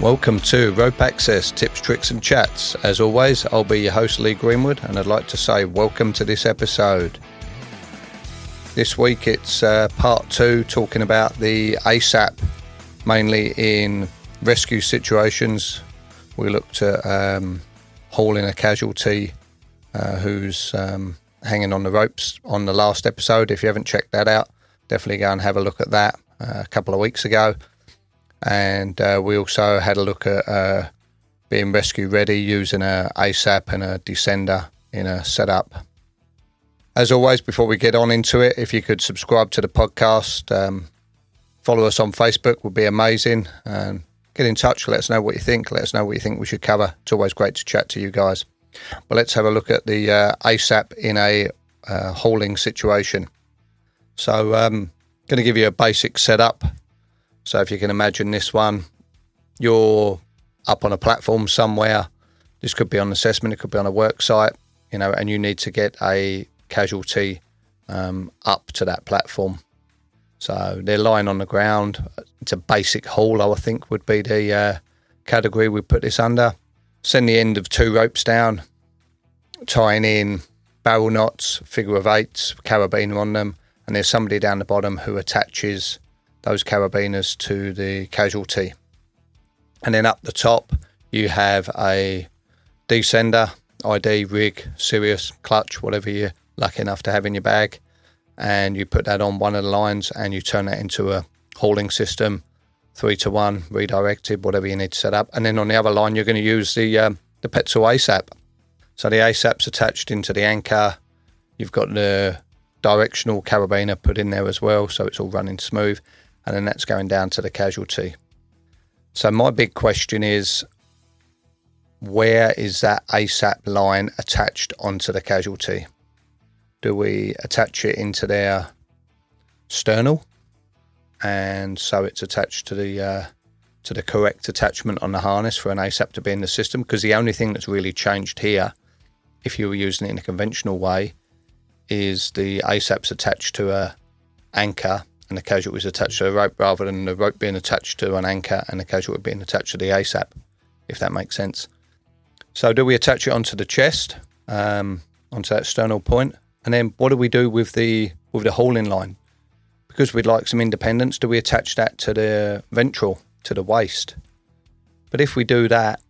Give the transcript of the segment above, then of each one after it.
Welcome to Rope Access Tips, Tricks and Chats. As always, I'll be your host Lee Greenwood and I'd like to say welcome to this episode. This week it's uh, part two talking about the ASAP, mainly in rescue situations. We looked at um, hauling a casualty uh, who's um, hanging on the ropes on the last episode. If you haven't checked that out, definitely go and have a look at that uh, a couple of weeks ago and uh, we also had a look at uh, being rescue ready using a ASAP and a descender in a setup. As always, before we get on into it, if you could subscribe to the podcast, um, follow us on Facebook would be amazing, and get in touch. Let us know what you think. Let us know what you think we should cover. It's always great to chat to you guys. But let's have a look at the uh, ASAP in a uh, hauling situation. So, um, going to give you a basic setup so if you can imagine this one, you're up on a platform somewhere. This could be on assessment, it could be on a work site, you know, and you need to get a casualty um, up to that platform. So they're lying on the ground. It's a basic haul, I think, would be the uh, category we put this under. Send the end of two ropes down, tying in barrel knots, figure of eights, carabiner on them, and there's somebody down the bottom who attaches those carabiners to the casualty. And then up the top, you have a descender, ID, rig, Sirius, clutch, whatever you're lucky enough to have in your bag. And you put that on one of the lines and you turn that into a hauling system, three to one, redirected, whatever you need to set up. And then on the other line, you're going to use the, um, the Petzl ASAP. So the ASAP's attached into the anchor. You've got the directional carabiner put in there as well, so it's all running smooth and then that's going down to the casualty. So my big question is where is that ASAP line attached onto the casualty? Do we attach it into their sternal? And so it's attached to the uh, to the correct attachment on the harness for an ASAP to be in the system. Because the only thing that's really changed here, if you were using it in a conventional way, is the ASAP's attached to a anchor and the casualty was attached to a rope rather than the rope being attached to an anchor and the casualty being attached to the ASAP, if that makes sense. So, do we attach it onto the chest, um, onto that sternal point, and then what do we do with the with the hauling line? Because we'd like some independence, do we attach that to the ventral, to the waist? But if we do that,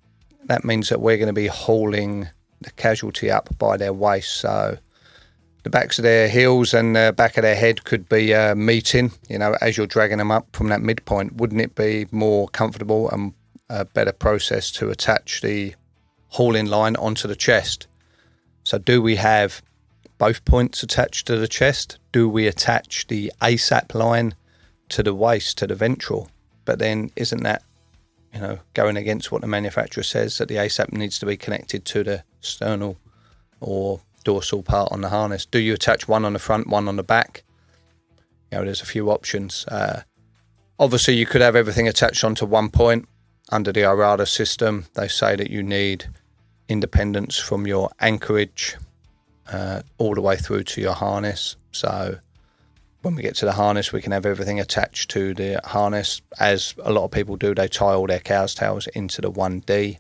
that means that we're going to be hauling the casualty up by their waist. So the backs of their heels and the back of their head could be uh, meeting, you know, as you're dragging them up from that midpoint. Wouldn't it be more comfortable and a better process to attach the hauling line onto the chest? So, do we have both points attached to the chest? Do we attach the ASAP line to the waist, to the ventral? But then, isn't that, you know, going against what the manufacturer says that the ASAP needs to be connected to the sternal or dorsal part on the harness. Do you attach one on the front, one on the back? You know, there's a few options. Uh, obviously, you could have everything attached onto one point. Under the IRATA system, they say that you need independence from your anchorage uh, all the way through to your harness. So when we get to the harness, we can have everything attached to the harness, as a lot of people do. They tie all their cow's tails into the 1D.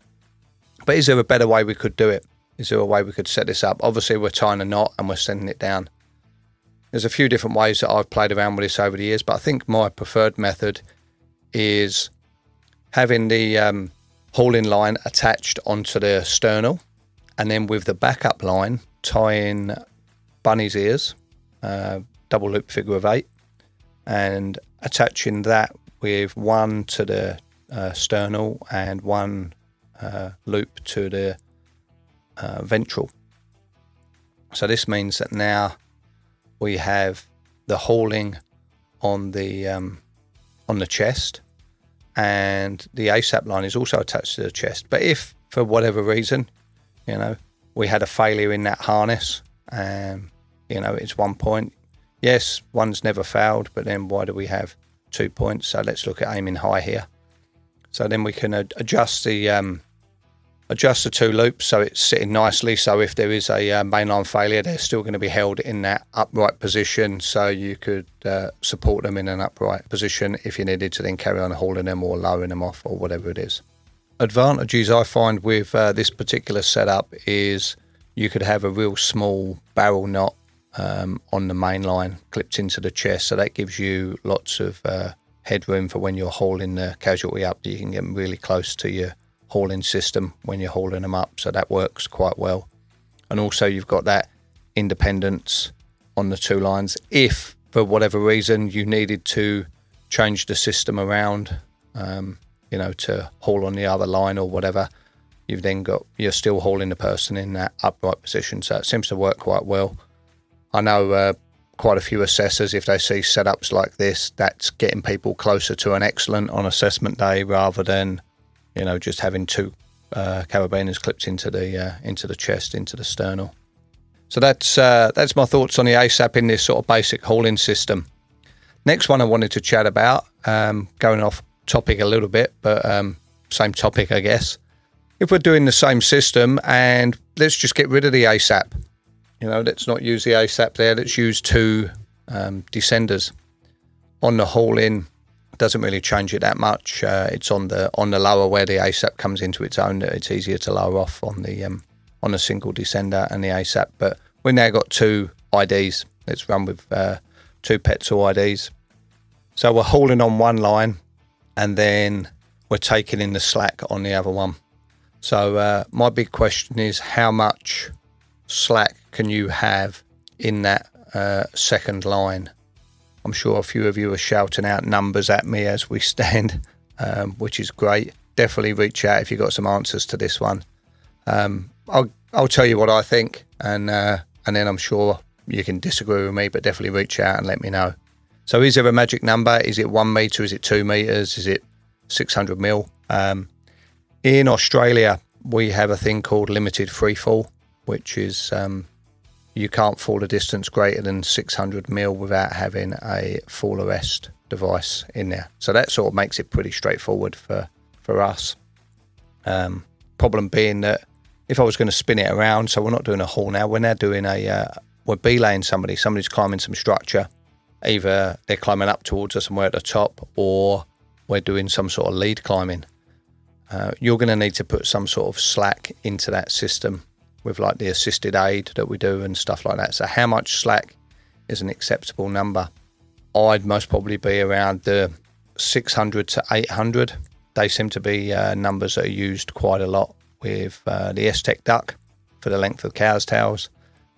But is there a better way we could do it? Is there a way we could set this up? Obviously, we're tying a knot and we're sending it down. There's a few different ways that I've played around with this over the years, but I think my preferred method is having the um, hauling line attached onto the sternal, and then with the backup line tying bunny's ears, uh, double loop figure of eight, and attaching that with one to the uh, sternal and one uh, loop to the uh, ventral. So this means that now we have the hauling on the um, on the chest, and the ASAP line is also attached to the chest. But if for whatever reason, you know, we had a failure in that harness, um, you know, it's one point. Yes, one's never failed, but then why do we have two points? So let's look at aiming high here. So then we can ad- adjust the um, adjust the two loops so it's sitting nicely. So if there is a uh, mainline failure, they're still going to be held in that upright position. So you could uh, support them in an upright position if you needed to then carry on hauling them or lowering them off or whatever it is. advantages I find with uh, this particular setup is you could have a real small barrel knot um, on the main line clipped into the chest, so that gives you lots of uh, headroom for when you're hauling the casualty up. You can get really close to your hauling system when you're hauling them up, so that works quite well. And also, you've got that independence on the two lines. If for whatever reason you needed to change the system around, um, you know, to haul on the other line or whatever, you've then got you're still hauling the person in that upright position. So it seems to work quite well. I know uh, quite a few assessors, if they see setups like this, that's getting people closer to an excellent on assessment day rather than, you know, just having two uh, carabiners clipped into the uh, into the chest, into the sternal. So that's uh, that's my thoughts on the ASAP in this sort of basic hauling system. Next one I wanted to chat about, um, going off topic a little bit, but um, same topic, I guess. If we're doing the same system and let's just get rid of the ASAP, you know, let's not use the ASAP there. Let's use two um, descenders on the haul-in. Doesn't really change it that much. Uh, it's on the on the lower where the ASAP comes into its own. It's easier to lower off on the um, on a single descender and the ASAP. But we've now got two IDs. Let's run with uh, two Petzl IDs. So we're hauling on one line and then we're taking in the slack on the other one. So uh, my big question is how much slack can you have in that uh, second line? I'm sure a few of you are shouting out numbers at me as we stand, um, which is great. Definitely reach out if you've got some answers to this one. Um, I'll I'll tell you what I think, and uh, and then I'm sure you can disagree with me, but definitely reach out and let me know. So, is there a magic number? Is it one meter? Is it two meters? Is it 600 mil? Um, in Australia, we have a thing called limited freefall, which is um, you can't fall a distance greater than 600 mil without having a fall arrest device in there. So that sort of makes it pretty straightforward for for us. Um, problem being that if I was going to spin it around, so we're not doing a haul now, we're now doing a uh, we're belaying somebody. Somebody's climbing some structure either they're climbing up towards us and we're at the top, or we're doing some sort of lead climbing. Uh, you're going to need to put some sort of slack into that system with like the assisted aid that we do and stuff like that. So, how much slack is an acceptable number? I'd most probably be around the 600 to 800. They seem to be uh, numbers that are used quite a lot with uh, the S-Tech duck for the length of cow's tails,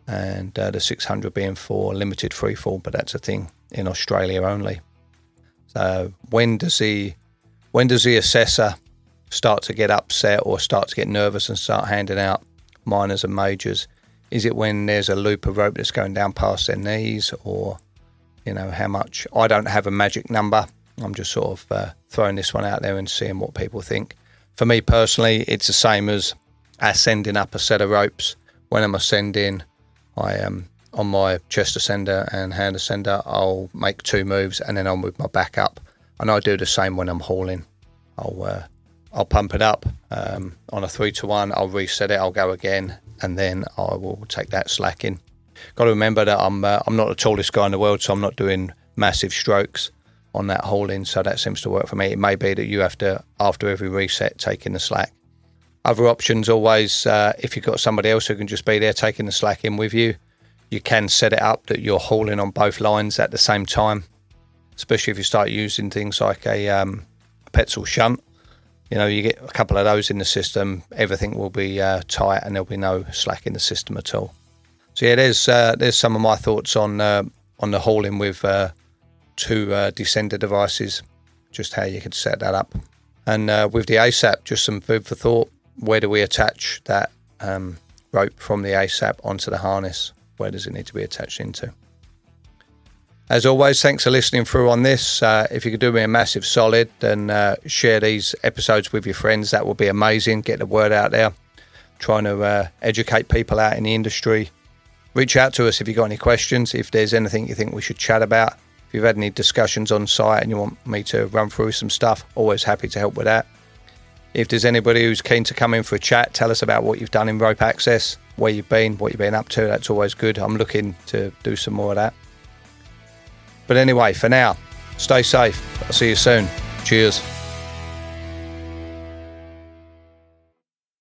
and uh, the 600 being for limited freefall, but that's a thing in Australia only. So when does the when does the assessor start to get upset or start to get nervous and start handing out minors and majors? Is it when there's a loop of rope that's going down past their knees, or you know how much? I don't have a magic number. I'm just sort of uh, throwing this one out there and seeing what people think. For me personally, it's the same as ascending up a set of ropes. When I'm ascending, I am on my chest ascender and hand ascender, I'll make two moves and then I'll move my back up. And I do the same when I'm hauling. I'll uh, I'll pump it up um, on a three to one. I'll reset it. I'll go again, and then I will take that slack in. Got to remember that I'm uh, I'm not the tallest guy in the world, so I'm not doing massive strokes on that hauling. So that seems to work for me. It may be that you have to after every reset take in the slack. Other options always uh, if you've got somebody else who can just be there taking the slack in with you you can set it up that you're hauling on both lines at the same time, especially if you start using things like a, um, shunt. You know, you get a couple of those in the system, everything will be uh, tight and there'll be no slack in the system at all. So yeah, there's uh, there's some of my thoughts on uh, on the hauling with uh, two uh, descender devices, just how you can set that up, and uh, with the ASAP, just some food for thought. Where do we attach that um, rope from the ASAP onto the harness? where does it need to be attached into? As always, thanks for listening through on this. Uh, if you could do me a massive solid, and uh, share these episodes with your friends. That would be amazing. Get the word out there. Trying to uh, educate people out in the industry. Reach out to us if you've got any questions. If there's anything you think we should chat about. If you've had any discussions on site and you want me to run through some stuff, always happy to help with that. If there's anybody who's keen to come in for a chat, tell us about what you've done in rope access where you've been, what you've been up to. That's always good. I'm looking to do some more of that. But anyway, for now, stay safe. I'll see you soon. Cheers.